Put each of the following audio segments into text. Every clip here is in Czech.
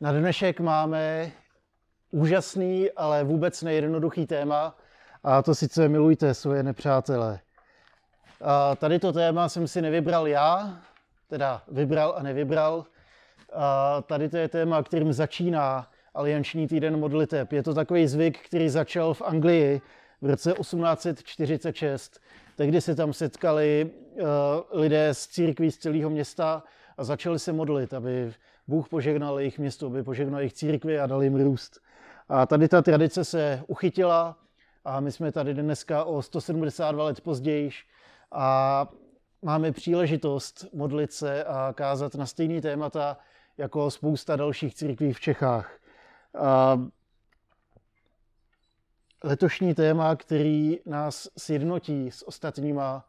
Na dnešek máme úžasný, ale vůbec nejednoduchý téma a to sice milujte svoje nepřátele. A tady to téma jsem si nevybral já, teda vybral a nevybral. A tady to je téma, kterým začíná alianční týden modliteb. Je to takový zvyk, který začal v Anglii v roce 1846. Tehdy se tam setkali uh, lidé z církví z celého města a začali se modlit, aby Bůh požehnal jejich město, aby požehnal jejich církvi a dal jim růst. A tady ta tradice se uchytila a my jsme tady dneska o 172 let později a máme příležitost modlit se a kázat na stejný témata jako spousta dalších církví v Čechách. A letošní téma, který nás sjednotí s ostatníma,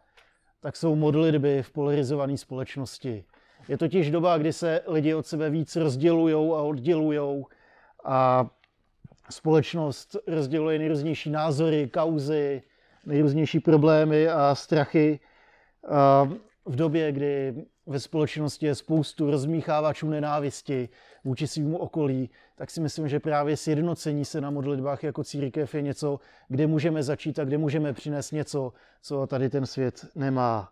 tak jsou modlitby v polarizované společnosti. Je totiž doba, kdy se lidi od sebe víc rozdělují a oddělují a společnost rozděluje nejrůznější názory, kauzy, nejrůznější problémy a strachy. A v době, kdy ve společnosti je spoustu rozmíchávačů nenávisti vůči svýmu okolí, tak si myslím, že právě sjednocení se na modlitbách jako církev je něco, kde můžeme začít a kde můžeme přinést něco, co tady ten svět nemá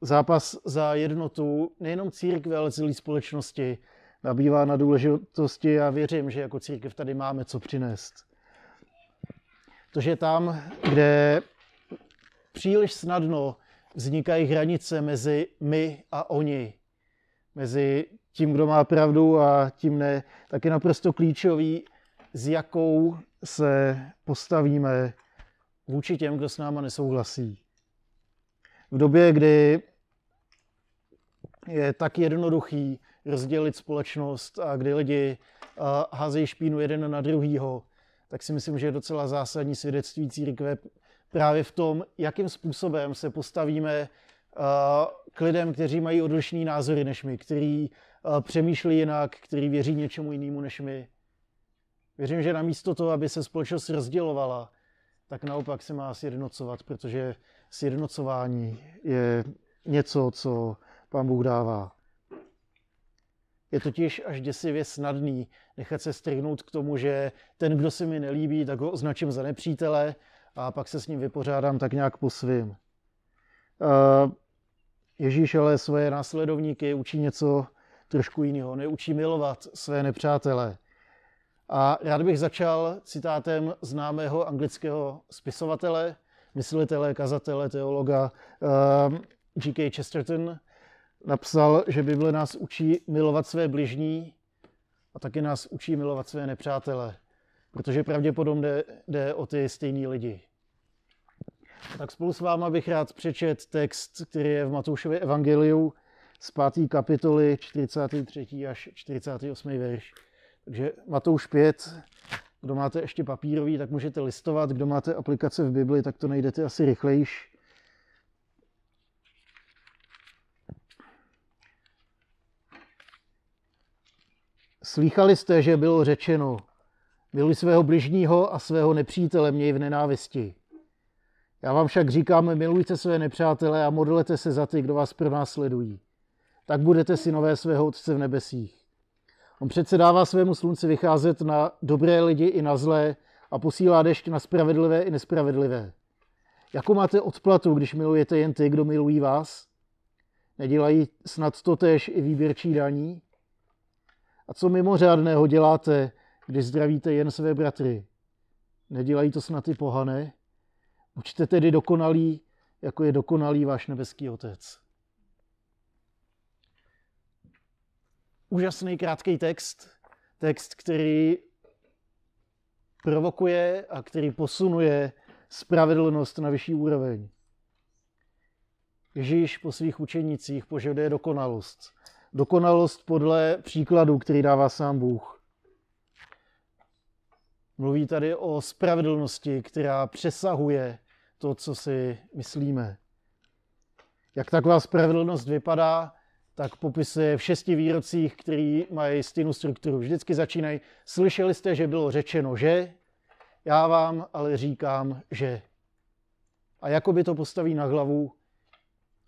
zápas za jednotu nejenom církve, ale celé společnosti nabývá na důležitosti a věřím, že jako církev tady máme co přinést. To, že tam, kde příliš snadno vznikají hranice mezi my a oni, mezi tím, kdo má pravdu a tím ne, tak je naprosto klíčový, s jakou se postavíme vůči těm, kdo s náma nesouhlasí. V době, kdy je tak jednoduchý rozdělit společnost a kdy lidi házejí špínu jeden na druhýho, tak si myslím, že je docela zásadní svědectví církve právě v tom, jakým způsobem se postavíme k lidem, kteří mají odlišný názory než my, kteří přemýšlí jinak, kteří věří něčemu jinému než my. Věřím, že namísto toho, aby se společnost rozdělovala, tak naopak se má sjednocovat, protože sjednocování je něco, co pán Bůh dává. Je totiž až děsivě snadný nechat se strhnout k tomu, že ten, kdo se mi nelíbí, tak ho označím za nepřítele a pak se s ním vypořádám tak nějak po svým. Ježíš ale svoje následovníky učí něco trošku jiného. Neučí milovat své nepřátele. A rád bych začal citátem známého anglického spisovatele, myslitele, kazatele, teologa G.K. Chesterton, napsal, že Bible nás učí milovat své bližní a taky nás učí milovat své nepřátele, protože pravděpodobně jde, jde o ty stejný lidi. Tak spolu s váma bych rád přečet text, který je v Matoušově evangeliu z 5. kapitoly 43. až 48. verš. Takže Matouš 5, kdo máte ještě papírový, tak můžete listovat, kdo máte aplikace v Bibli, tak to najdete asi rychlejš. Slychali jste, že bylo řečeno, miluj svého bližního a svého nepřítele měj v nenávisti. Já vám však říkám, milujte své nepřátele a modlete se za ty, kdo vás pronásledují. Tak budete synové svého Otce v nebesích. On přece dává svému slunci vycházet na dobré lidi i na zlé a posílá dešť na spravedlivé i nespravedlivé. Jakou máte odplatu, když milujete jen ty, kdo milují vás? Nedělají snad to též i výběrčí daní? A co mimořádného děláte, když zdravíte jen své bratry? Nedělají to snad i pohané? Učte tedy dokonalý, jako je dokonalý váš nebeský Otec. Úžasný krátký text, text, který provokuje a který posunuje spravedlnost na vyšší úroveň. Ježíš po svých učenicích požaduje dokonalost dokonalost podle příkladu, který dává sám Bůh. Mluví tady o spravedlnosti, která přesahuje to, co si myslíme. Jak taková spravedlnost vypadá, tak popisuje v šesti výrocích, který mají stejnou strukturu. Vždycky začínají, slyšeli jste, že bylo řečeno, že, já vám ale říkám, že. A jako by to postaví na hlavu,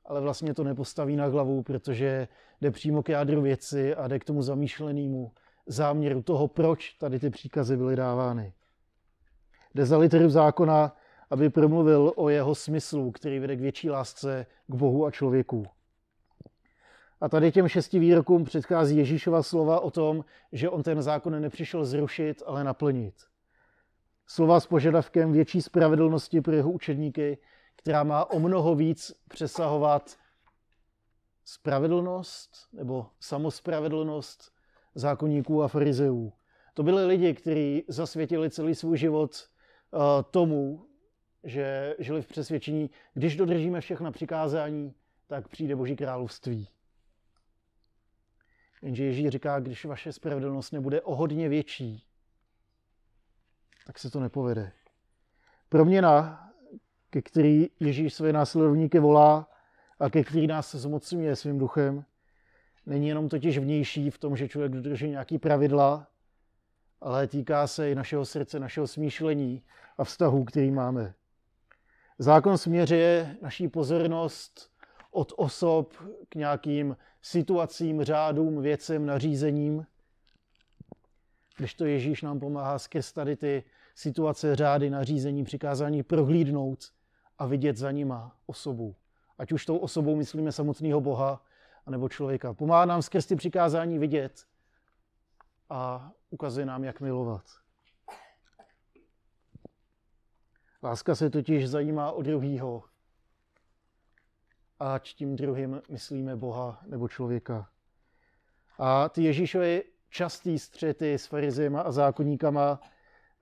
ale vlastně to nepostaví na hlavu, protože jde přímo k jádru věci a jde k tomu zamýšlenému záměru toho, proč tady ty příkazy byly dávány. Jde za literu zákona, aby promluvil o jeho smyslu, který vede k větší lásce k Bohu a člověku. A tady těm šesti výrokům předchází Ježíšova slova o tom, že on ten zákon nepřišel zrušit, ale naplnit. Slova s požadavkem větší spravedlnosti pro jeho učedníky, která má o mnoho víc přesahovat spravedlnost nebo samospravedlnost zákonníků a farizeů. To byli lidi, kteří zasvětili celý svůj život uh, tomu, že žili v přesvědčení, když dodržíme všechna přikázání, tak přijde Boží království. Jenže Ježíš říká, když vaše spravedlnost nebude o hodně větší, tak se to nepovede. Proměna, ke který Ježíš své následovníky volá a ke který nás zmocňuje svým duchem, není jenom totiž vnější v tom, že člověk dodrží nějaký pravidla, ale týká se i našeho srdce, našeho smýšlení a vztahů, který máme. Zákon směřuje naší pozornost od osob k nějakým situacím, řádům, věcem, nařízením. Když to Ježíš nám pomáhá skrz tady ty situace, řády, nařízení, přikázání prohlídnout a vidět za nima osobu. Ať už tou osobou myslíme samotného Boha, anebo člověka. Pomáhá nám skrz ty přikázání vidět a ukazuje nám, jak milovat. Láska se totiž zajímá o druhýho, ať tím druhým myslíme Boha nebo člověka. A ty Ježíšové častý střety s farizejma a zákonníkama,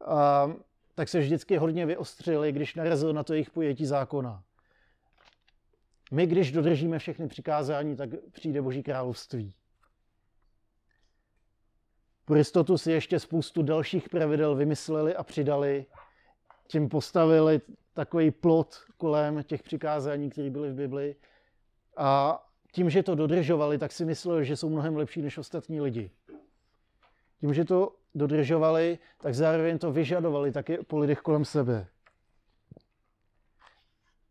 a, tak se vždycky hodně vyostřili, když narazil na to jejich pojetí zákona. My, když dodržíme všechny přikázání, tak přijde Boží království. Pro jistotu si ještě spoustu dalších pravidel vymysleli a přidali, tím postavili takový plot kolem těch přikázání, které byly v Bibli. A tím, že to dodržovali, tak si mysleli, že jsou mnohem lepší než ostatní lidi. Tím, že to dodržovali, tak zároveň to vyžadovali taky po lidech kolem sebe.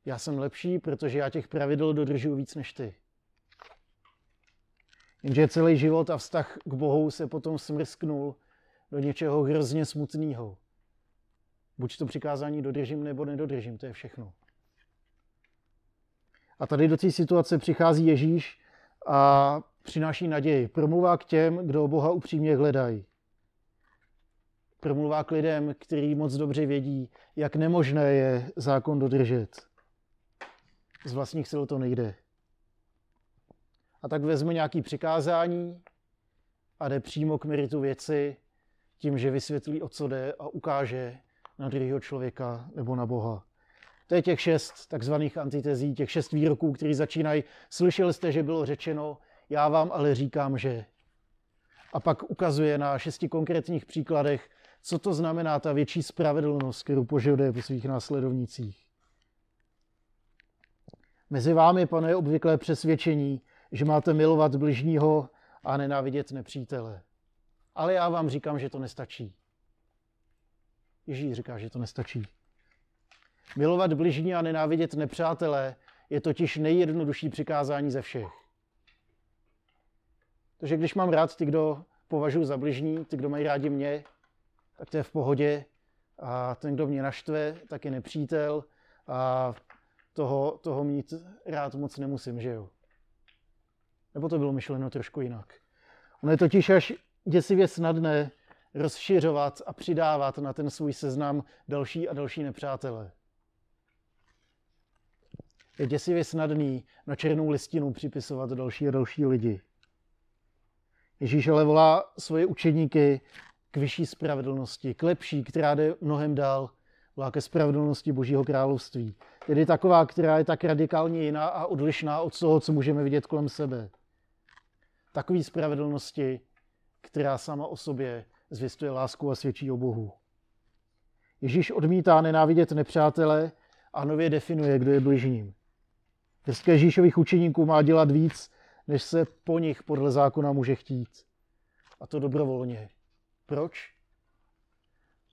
Já jsem lepší, protože já těch pravidel dodržuju víc než ty. Jenže celý život a vztah k Bohu se potom smrsknul do něčeho hrozně smutného. Buď to přikázání dodržím, nebo nedodržím, to je všechno. A tady do té situace přichází Ježíš a přináší naději. Promluvá k těm, kdo Boha upřímně hledají. Promluvá k lidem, kteří moc dobře vědí, jak nemožné je zákon dodržet. Z vlastních sil to nejde. A tak vezme nějaký přikázání a jde přímo k meritu věci tím, že vysvětlí, o co jde a ukáže, na druhého člověka nebo na Boha. To je těch šest takzvaných antitezí, těch šest výroků, které začínají. Slyšeli jste, že bylo řečeno, já vám ale říkám, že. A pak ukazuje na šesti konkrétních příkladech, co to znamená ta větší spravedlnost, kterou požaduje po svých následovnících. Mezi vámi panuje obvyklé přesvědčení, že máte milovat bližního a nenávidět nepřítele. Ale já vám říkám, že to nestačí. Ježíš říká, že to nestačí. Milovat bližní a nenávidět nepřátelé je totiž nejjednodušší přikázání ze všech. Takže když mám rád ty, kdo považuji za bližní, ty, kdo mají rádi mě, tak to je v pohodě. A ten, kdo mě naštve, tak je nepřítel. A toho, toho mít rád moc nemusím, že jo? Nebo to bylo myšleno trošku jinak. Ono je totiž až děsivě snadné rozšiřovat a přidávat na ten svůj seznam další a další nepřátele. Je děsivě snadný na černou listinu připisovat další a další lidi. Ježíš ale volá svoje učeníky k vyšší spravedlnosti, k lepší, která jde mnohem dál, volá ke spravedlnosti Božího království. Tedy taková, která je tak radikálně jiná a odlišná od toho, co můžeme vidět kolem sebe. Takový spravedlnosti, která sama o sobě zvěstuje lásku a svědčí o Bohu. Ježíš odmítá nenávidět nepřátele a nově definuje, kdo je bližním. Hrstka Ježíšových učeníků má dělat víc, než se po nich podle zákona může chtít. A to dobrovolně. Proč?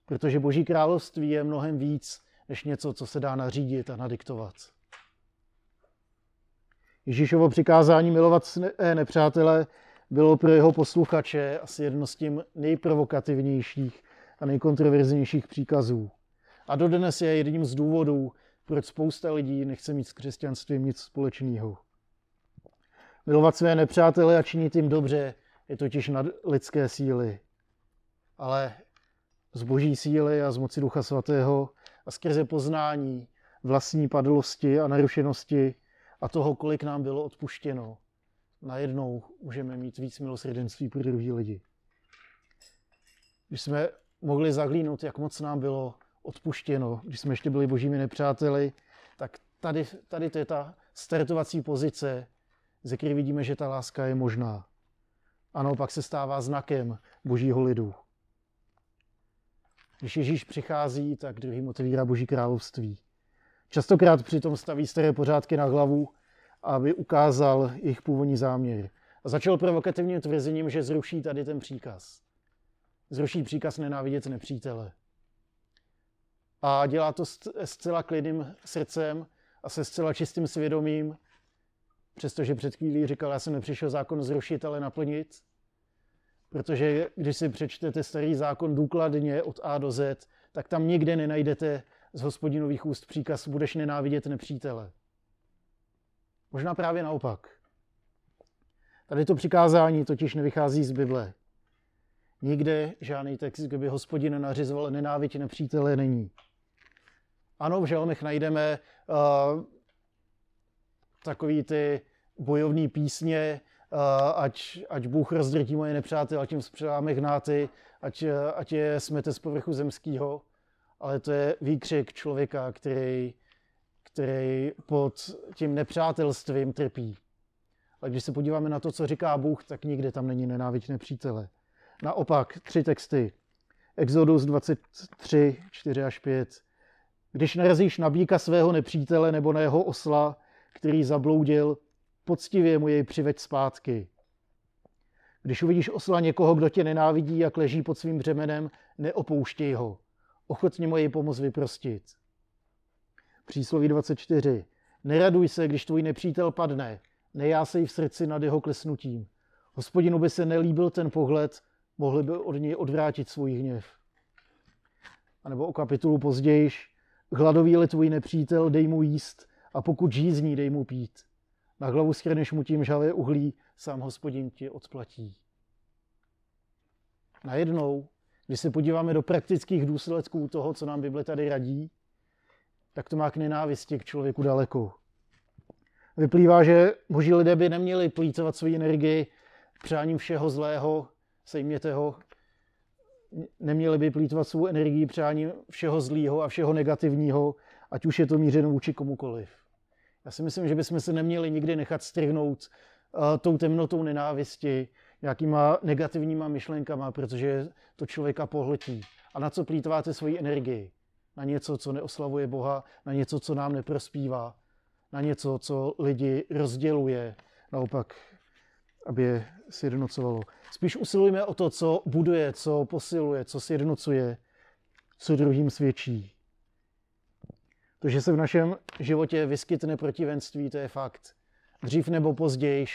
Protože Boží království je mnohem víc než něco, co se dá nařídit a nadiktovat. Ježíšovo přikázání milovat nepřátele bylo pro jeho posluchače asi jedno z tím nejprovokativnějších a nejkontroverznějších příkazů. A dodnes je jedním z důvodů, proč spousta lidí nechce mít s křesťanstvím nic společného. Milovat své nepřátele a činit jim dobře je totiž nad lidské síly. Ale z boží síly a z moci Ducha Svatého a skrze poznání vlastní padlosti a narušenosti a toho, kolik nám bylo odpuštěno, najednou můžeme mít víc milosrdenství pro druhý lidi. Když jsme mohli zahlínout, jak moc nám bylo odpuštěno, když jsme ještě byli božími nepřáteli, tak tady, tady to je ta startovací pozice, ze které vidíme, že ta láska je možná. Ano, pak se stává znakem božího lidu. Když Ježíš přichází, tak druhým otevírá boží království. Častokrát přitom staví staré pořádky na hlavu, aby ukázal jejich původní záměr. A začal provokativním tvrzením, že zruší tady ten příkaz. Zruší příkaz nenávidět nepřítele. A dělá to zcela klidným srdcem a se zcela čistým svědomím, přestože před chvílí říkal, já jsem nepřišel zákon zrušit, ale naplnit. Protože když si přečtete starý zákon důkladně od A do Z, tak tam nikde nenajdete z hospodinových úst příkaz budeš nenávidět nepřítele. Možná právě naopak. Tady to přikázání totiž nevychází z Bible. Nikde žádný text, kde by hospodin nařizoval nenávidět nepřítele, není. Ano, v žalmech najdeme uh, takový ty bojovní písně, uh, ať, ať Bůh rozdrtí moje nepřátel, ať jim zpřeláme hnáty, ať, ať je smete z povrchu zemského, ale to je výkřik člověka, který, který pod tím nepřátelstvím trpí. Ale když se podíváme na to, co říká Bůh, tak nikde tam není nenáviď nepřítele. Naopak, tři texty. Exodus 23, 4 až 5. Když narazíš na bíka svého nepřítele nebo na jeho osla, který zabloudil, poctivě mu jej přiveď zpátky. Když uvidíš osla někoho, kdo tě nenávidí, jak leží pod svým břemenem, neopouštěj ho. Ochotně mu jej pomoct vyprostit. Přísloví 24. Neraduj se, když tvůj nepřítel padne. Nejásej v srdci nad jeho klesnutím. Hospodinu by se nelíbil ten pohled, mohli by od něj odvrátit svůj hněv. A nebo o kapitulu později, hladoví tvůj nepřítel, dej mu jíst, a pokud žízní, dej mu pít. Na hlavu schrneš mu tím žalé uhlí, sám hospodin ti odplatí. Najednou, když se podíváme do praktických důsledků toho, co nám Bible tady radí, tak to má k nenávisti k člověku daleko. Vyplývá, že boží lidé by neměli plítovat svoji energii přáním všeho zlého, sejměte ho, neměli by plítvat svou energii přáním všeho zlého a všeho negativního, ať už je to mířeno vůči komukoliv. Já si myslím, že bychom se neměli nikdy nechat strhnout uh, tou temnotou nenávisti, nějakýma negativníma myšlenkama, protože to člověka pohltí. A na co plítváte svoji energii? Na něco, co neoslavuje Boha, na něco, co nám neprospívá, na něco, co lidi rozděluje, naopak, aby je sjednocovalo. Spíš usilujeme o to, co buduje, co posiluje, co sjednocuje, co druhým svědčí. To, že se v našem životě vyskytne protivenství, to je fakt. Dřív nebo později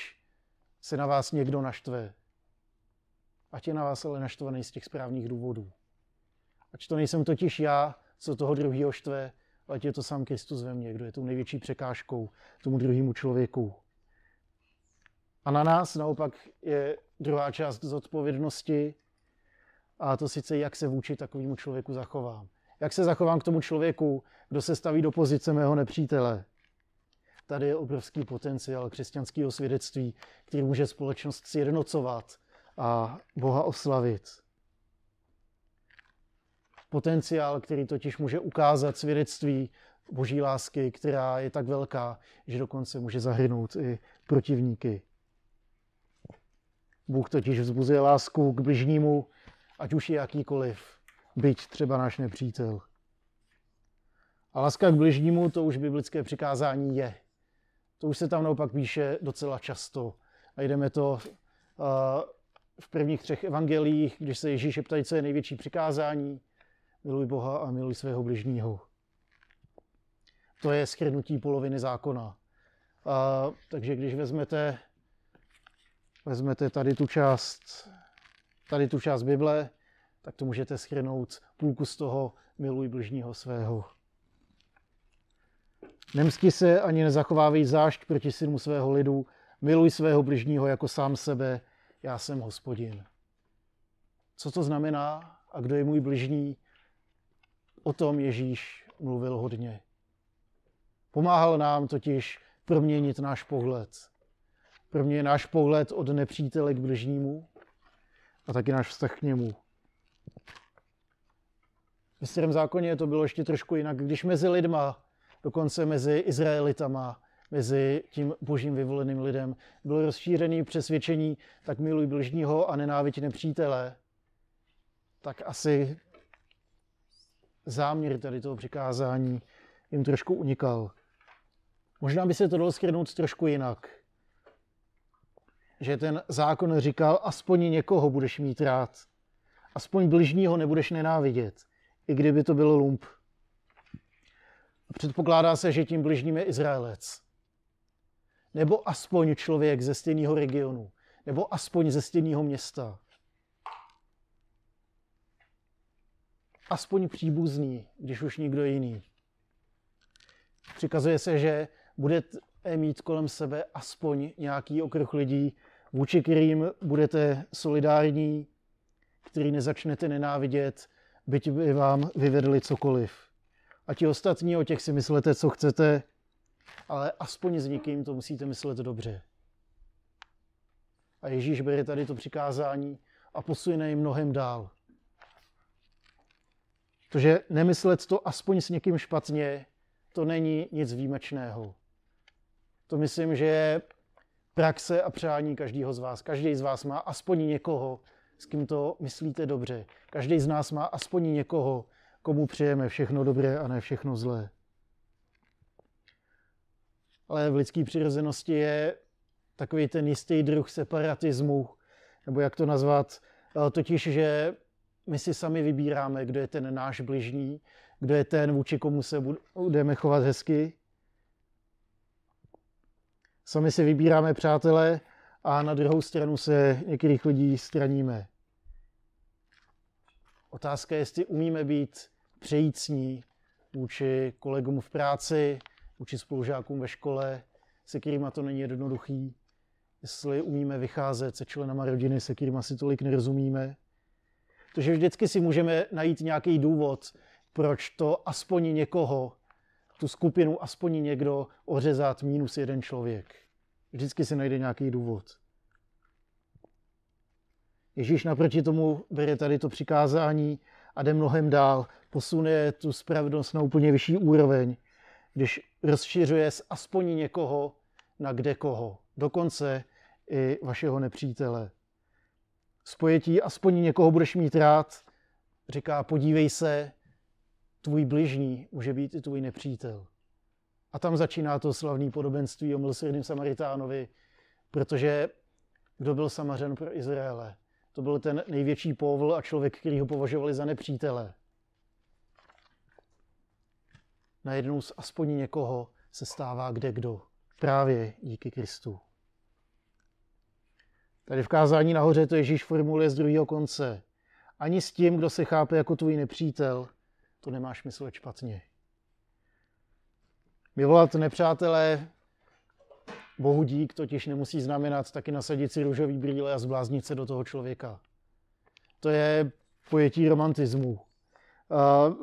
se na vás někdo naštve. Ať je na vás ale naštvaný z těch správných důvodů. Ať to nejsem totiž já, co toho druhého štve, ať je to sám Kristus ve mně, kdo je tou největší překážkou tomu druhému člověku. A na nás naopak je druhá část zodpovědnosti, a to sice, jak se vůči takovému člověku zachovám. Jak se zachovám k tomu člověku, kdo se staví do pozice mého nepřítele. Tady je obrovský potenciál křesťanského svědectví, který může společnost sjednocovat a Boha oslavit. Potenciál, který totiž může ukázat svědectví boží lásky, která je tak velká, že dokonce může zahrnout i protivníky. Bůh totiž vzbuzuje lásku k bližnímu, ať už je jakýkoliv, byť třeba náš nepřítel. A láska k bližnímu, to už biblické přikázání je. To už se tam naopak píše docela často. Najdeme to v prvních třech evangeliích, když se Ježíše ptají, co je největší přikázání. Miluj Boha a miluj svého bližního. To je schrnutí poloviny zákona. A, takže když vezmete vezmete tady tu část, tady tu část Bible, tak to můžete schrnout půlku z toho miluj bližního svého. Nemsky se ani nezachovávej zášť proti synu svého lidu, miluj svého bližního jako sám sebe, já jsem hospodin. Co to znamená a kdo je můj bližní? O tom Ježíš mluvil hodně. Pomáhal nám totiž proměnit náš pohled. Pro mě je náš pohled od nepřítele k bližnímu a taky náš vztah k němu. V starém zákoně to bylo ještě trošku jinak, když mezi lidma, dokonce mezi Izraelitama, mezi tím božím vyvoleným lidem, bylo rozšířené přesvědčení, tak miluj bližního a nenáviď nepřítele, tak asi záměr tady toho přikázání jim trošku unikal. Možná by se to dalo schrnout trošku jinak. Že ten zákon říkal, aspoň někoho budeš mít rád. Aspoň bližního nebudeš nenávidět, i kdyby to byl lump. A předpokládá se, že tím bližním je Izraelec. Nebo aspoň člověk ze stejného regionu. Nebo aspoň ze stejného města. Aspoň příbuzný, když už nikdo jiný. Přikazuje se, že budete mít kolem sebe aspoň nějaký okruh lidí, vůči kterým budete solidární, který nezačnete nenávidět, byť by vám vyvedli cokoliv. A ti ostatní, o těch si myslete, co chcete, ale aspoň s někým to musíte myslet dobře. A Ježíš bere tady to přikázání a posune jim mnohem dál. To, že nemyslet to aspoň s někým špatně, to není nic výjimečného. To myslím, že je praxe a přání každého z vás. Každý z vás má aspoň někoho, s kým to myslíte dobře. Každý z nás má aspoň někoho, komu přejeme všechno dobré a ne všechno zlé. Ale v lidské přirozenosti je takový ten jistý druh separatismu, nebo jak to nazvat, totiž, že my si sami vybíráme, kdo je ten náš bližní, kdo je ten, vůči komu se budeme chovat hezky. Sami si vybíráme přátelé a na druhou stranu se některých lidí straníme. Otázka je, jestli umíme být přejícní vůči kolegům v práci, vůči spolužákům ve škole, se kterými to není jednoduchý. Jestli umíme vycházet se členama rodiny, se kterými si tolik nerozumíme. Protože vždycky si můžeme najít nějaký důvod, proč to aspoň někoho tu skupinu aspoň někdo ořezat minus jeden člověk. Vždycky se najde nějaký důvod. Ježíš naproti tomu bere tady to přikázání a jde mnohem dál, posune tu spravedlnost na úplně vyšší úroveň, když rozšiřuje s aspoň někoho na kde koho, dokonce i vašeho nepřítele. Spojetí aspoň někoho budeš mít rád, říká, podívej se, tvůj bližní může být i tvůj nepřítel. A tam začíná to slavné podobenství o milosrdném Samaritánovi, protože kdo byl Samařen pro Izraele? To byl ten největší povl a člověk, který ho považovali za nepřítele. Najednou z aspoň někoho se stává kde kdo. Právě díky Kristu. Tady v kázání nahoře to Ježíš formuluje z druhého konce. Ani s tím, kdo se chápe jako tvůj nepřítel, to nemáš myslet špatně. Vyvolat nepřátelé Bohu dík totiž nemusí znamenat taky nasadit si růžový brýle a zbláznit se do toho člověka. To je pojetí romantismu.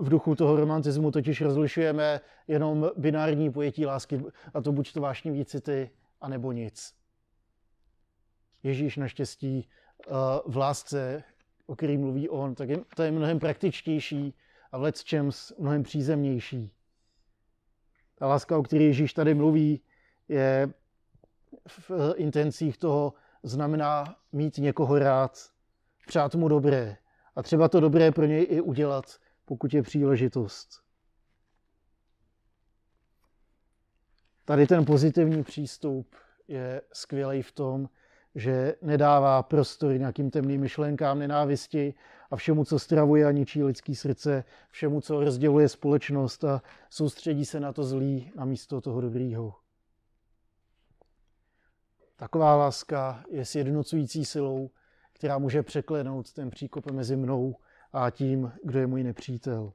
V duchu toho romantismu totiž rozlišujeme jenom binární pojetí lásky, a to buď to vášnivý city, anebo nic. Ježíš naštěstí v lásce, o který mluví on, tak je, to je mnohem praktičtější a v čems mnohem přízemnější. Ta láska, o které Ježíš tady mluví, je v intencích toho znamená mít někoho rád, přát mu dobré a třeba to dobré pro něj i udělat, pokud je příležitost. Tady ten pozitivní přístup je skvělý v tom, že nedává prostor nějakým temným myšlenkám, nenávisti a všemu, co stravuje a ničí lidský srdce, všemu, co rozděluje společnost a soustředí se na to zlý na místo toho dobrýho. Taková láska je sjednocující silou, která může překlenout ten příkop mezi mnou a tím, kdo je můj nepřítel.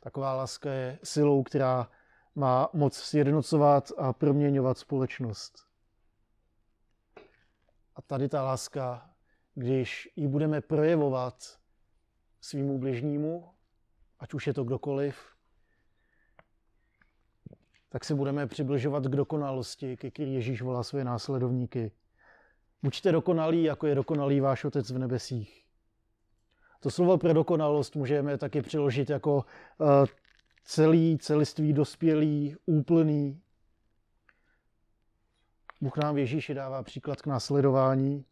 Taková láska je silou, která má moc sjednocovat a proměňovat společnost. A tady ta láska, když ji budeme projevovat svýmu bližnímu, ať už je to kdokoliv, tak se budeme přibližovat k dokonalosti, ke který Ježíš volá své následovníky. Buďte dokonalí, jako je dokonalý váš Otec v nebesích. To slovo pro dokonalost můžeme taky přiložit jako uh, celý, celistvý, dospělý, úplný. Bůh nám v Ježíši dává příklad k následování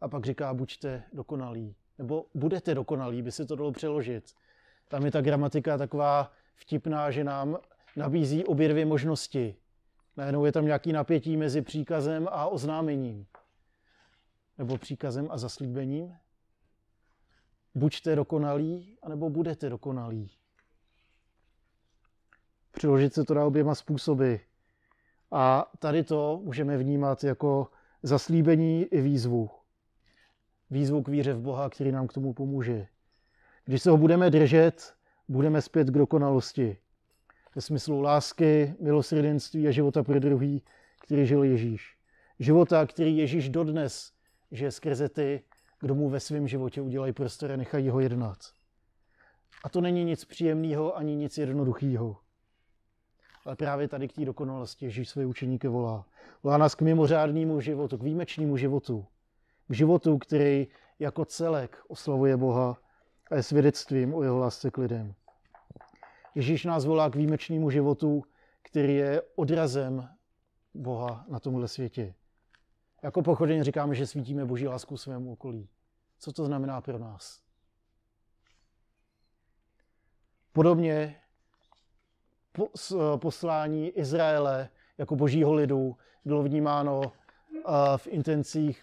a pak říká, buďte dokonalí. Nebo budete dokonalí, by se to dalo přeložit. Tam je ta gramatika taková vtipná, že nám nabízí obě dvě možnosti. Najednou je tam nějaký napětí mezi příkazem a oznámením. Nebo příkazem a zaslíbením. Buďte dokonalí, anebo budete dokonalí. Přiložit se to dá oběma způsoby. A tady to můžeme vnímat jako zaslíbení i výzvu. Výzvu k víře v Boha, který nám k tomu pomůže. Když se ho budeme držet, budeme zpět k dokonalosti ve smyslu lásky, milosrdenství a života pro druhý, který žil Ježíš. Života, který Ježíš dodnes žije skrze ty, kdo mu ve svém životě udělají prostor a nechají ho jednat. A to není nic příjemného ani nic jednoduchého. Ale právě tady k té dokonalosti Ježíš své učeníky volá. Volá nás k mimořádnému životu, k výjimečnému životu. K životu, který jako celek oslavuje Boha a je svědectvím o jeho lásce k lidem. Ježíš nás volá k výjimečnému životu, který je odrazem Boha na tomhle světě. Jako pochodeně říkáme, že svítíme Boží lásku svému okolí. Co to znamená pro nás? Podobně poslání Izraele jako božího lidu bylo vnímáno v intencích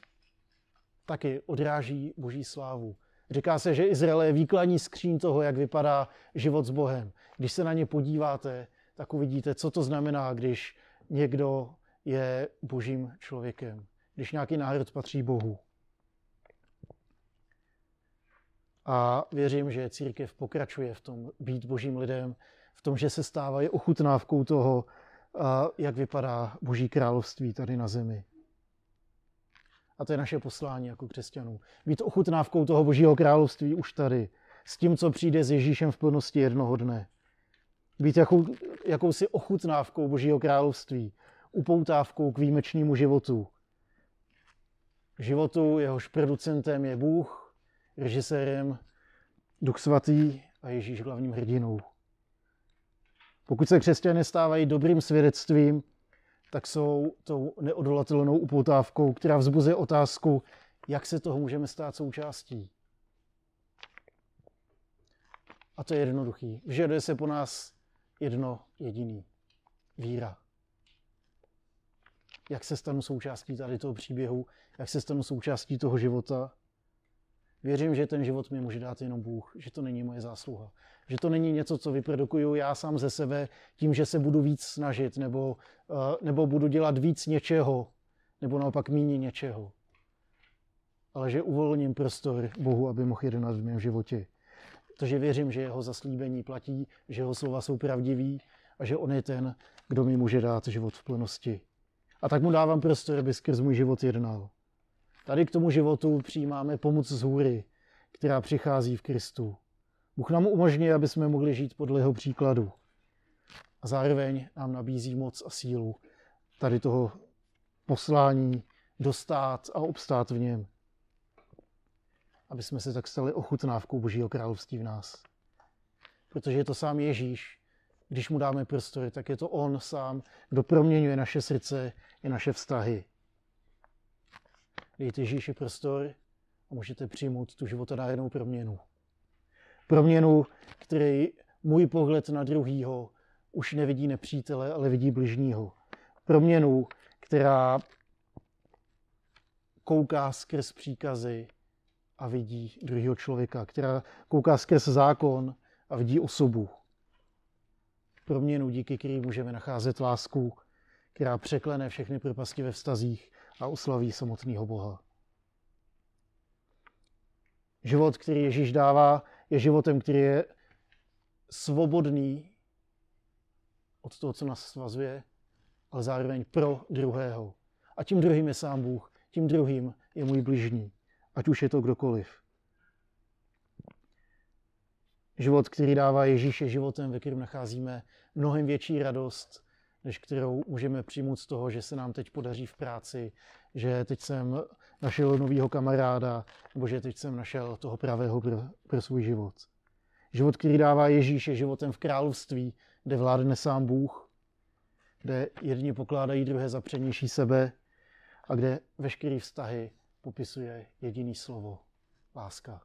taky odráží boží slávu. Říká se, že Izrael je výkladní skříň toho, jak vypadá život s Bohem. Když se na ně podíváte, tak uvidíte, co to znamená, když někdo je božím člověkem, když nějaký národ patří Bohu. A věřím, že církev pokračuje v tom být božím lidem, v tom, že se stávají ochutnávkou toho, jak vypadá boží království tady na zemi. A to je naše poslání jako křesťanů. Být ochutnávkou toho božího království už tady, s tím, co přijde s Ježíšem v plnosti jednoho dne. Být jakou, jakousi ochutnávkou božího království, upoutávkou k výjimečnému životu. Životu, jehož producentem je Bůh, režisérem Duch Svatý a Ježíš hlavním hrdinou. Pokud se křesťané stávají dobrým svědectvím, tak jsou tou neodolatelnou upoutávkou, která vzbuzuje otázku, jak se toho můžeme stát součástí. A to je jednoduchý. Vyžaduje se po nás jedno jediný. Víra. Jak se stanu součástí tady toho příběhu, jak se stanu součástí toho života. Věřím, že ten život mi může dát jenom Bůh, že to není moje zásluha. Že to není něco, co vyprodukuju já sám ze sebe tím, že se budu víc snažit, nebo, uh, nebo budu dělat víc něčeho, nebo naopak méně něčeho. Ale že uvolním prostor Bohu, aby mohl jednat v mém životě. Protože věřím, že jeho zaslíbení platí, že jeho slova jsou pravdivý a že on je ten, kdo mi může dát život v plnosti. A tak mu dávám prostor, aby skrz můj život jednal. Tady k tomu životu přijímáme pomoc z hůry, která přichází v Kristu. Bůh nám umožňuje, aby jsme mohli žít podle jeho příkladu. A zároveň nám nabízí moc a sílu tady toho poslání dostat a obstát v něm. Aby jsme se tak stali ochutnávkou Božího království v nás. Protože je to sám Ježíš, když mu dáme prostory, tak je to on sám, kdo proměňuje naše srdce i naše vztahy. Dejte Ježíši prostor a můžete přijmout tu životodárnou proměnu proměnu, který můj pohled na druhýho už nevidí nepřítele, ale vidí bližního. Proměnu, která kouká skrz příkazy a vidí druhého člověka, která kouká skrz zákon a vidí osobu. Proměnu, díky který můžeme nacházet lásku, která překlene všechny propasti ve vztazích a oslaví samotného Boha. Život, který Ježíš dává, je životem, který je svobodný od toho, co nás svazuje, ale zároveň pro druhého. A tím druhým je sám Bůh, tím druhým je můj bližní, ať už je to kdokoliv. Život, který dává Ježíš, je životem, ve kterém nacházíme mnohem větší radost, než kterou můžeme přijmout z toho, že se nám teď podaří v práci, že teď jsem našel nového kamaráda, nebo že teď jsem našel toho pravého pro, pro svůj život. Život, který dává Ježíš, je životem v království, kde vládne sám Bůh, kde jedni pokládají druhé za přednější sebe a kde veškeré vztahy popisuje jediný slovo láska.